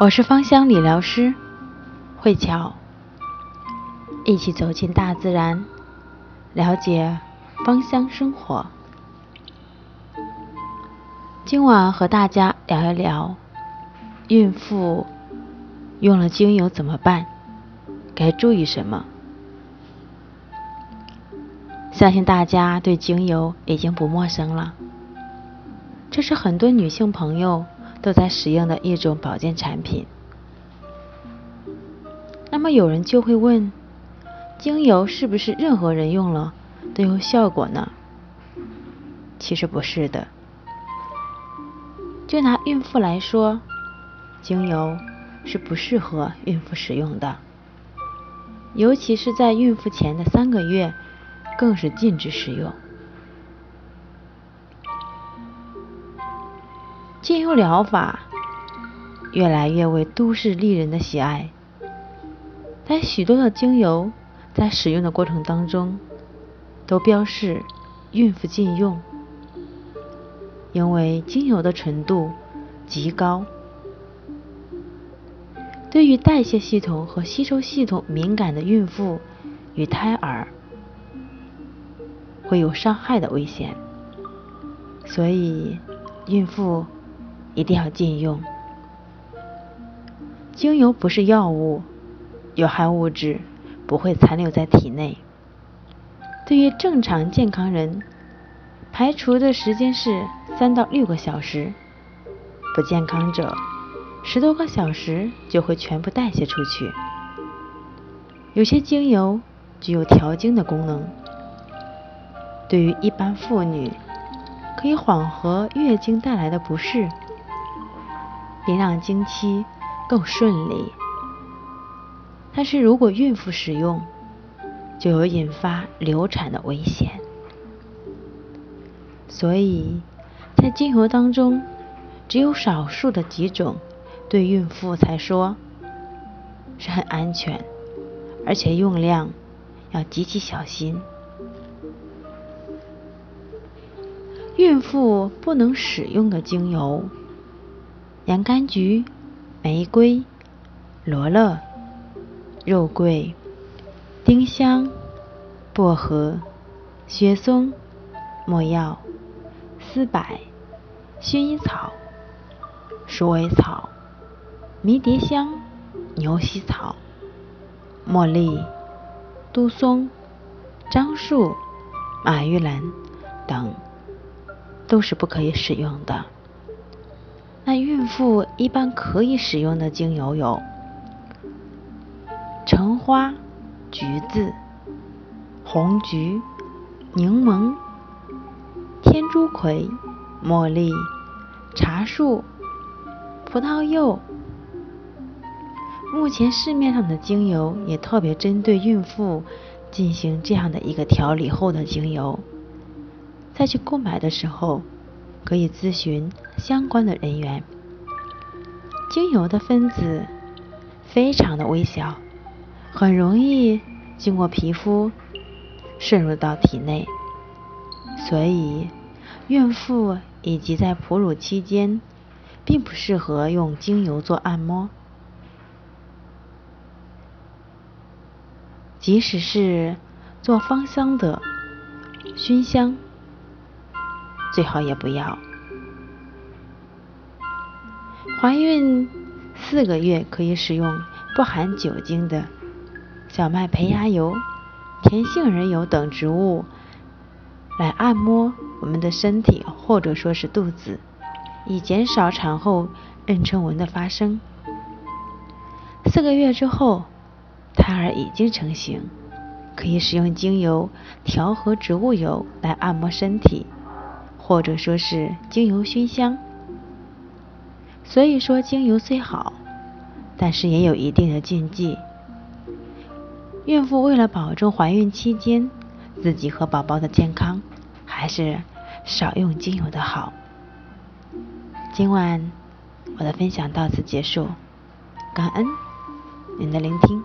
我是芳香理疗师慧乔，一起走进大自然，了解芳香生活。今晚和大家聊一聊，孕妇用了精油怎么办？该注意什么？相信大家对精油已经不陌生了，这是很多女性朋友都在使用的一种保健产品。那么有人就会问，精油是不是任何人用了都有效果呢？其实不是的。就拿孕妇来说，精油是不适合孕妇使用的，尤其是在孕妇前的三个月。更是禁止使用。精油疗法越来越为都市丽人的喜爱，但许多的精油在使用的过程当中都标示孕妇禁用，因为精油的纯度极高，对于代谢系统和吸收系统敏感的孕妇与胎儿。会有伤害的危险，所以孕妇一定要禁用。精油不是药物，有害物质不会残留在体内。对于正常健康人，排除的时间是三到六个小时；不健康者，十多个小时就会全部代谢出去。有些精油具有调经的功能。对于一般妇女，可以缓和月经带来的不适，并让经期更顺利。但是如果孕妇使用，就有引发流产的危险。所以在精油当中，只有少数的几种对孕妇才说是很安全，而且用量要极其小心。孕妇不能使用的精油：洋甘菊、玫瑰、罗勒、肉桂、丁香、薄荷、雪松、没药、丝柏、薰衣草、鼠尾草、迷迭香、牛膝草、茉莉、杜松、樟树、马玉兰等。都是不可以使用的。那孕妇一般可以使用的精油有：橙花、橘子、红橘、柠檬、天竺葵、茉莉、茶树、葡萄柚。目前市面上的精油也特别针对孕妇进行这样的一个调理后的精油。再去购买的时候，可以咨询相关的人员。精油的分子非常的微小，很容易经过皮肤渗入到体内，所以孕妇以及在哺乳期间，并不适合用精油做按摩。即使是做芳香的熏香。最好也不要。怀孕四个月可以使用不含酒精的小麦胚芽油、甜杏仁油等植物来按摩我们的身体或者说是肚子，以减少产后妊娠纹的发生。四个月之后，胎儿已经成型，可以使用精油调和植物油来按摩身体。或者说是精油熏香，所以说精油虽好，但是也有一定的禁忌。孕妇为了保证怀孕期间自己和宝宝的健康，还是少用精油的好。今晚我的分享到此结束，感恩您的聆听。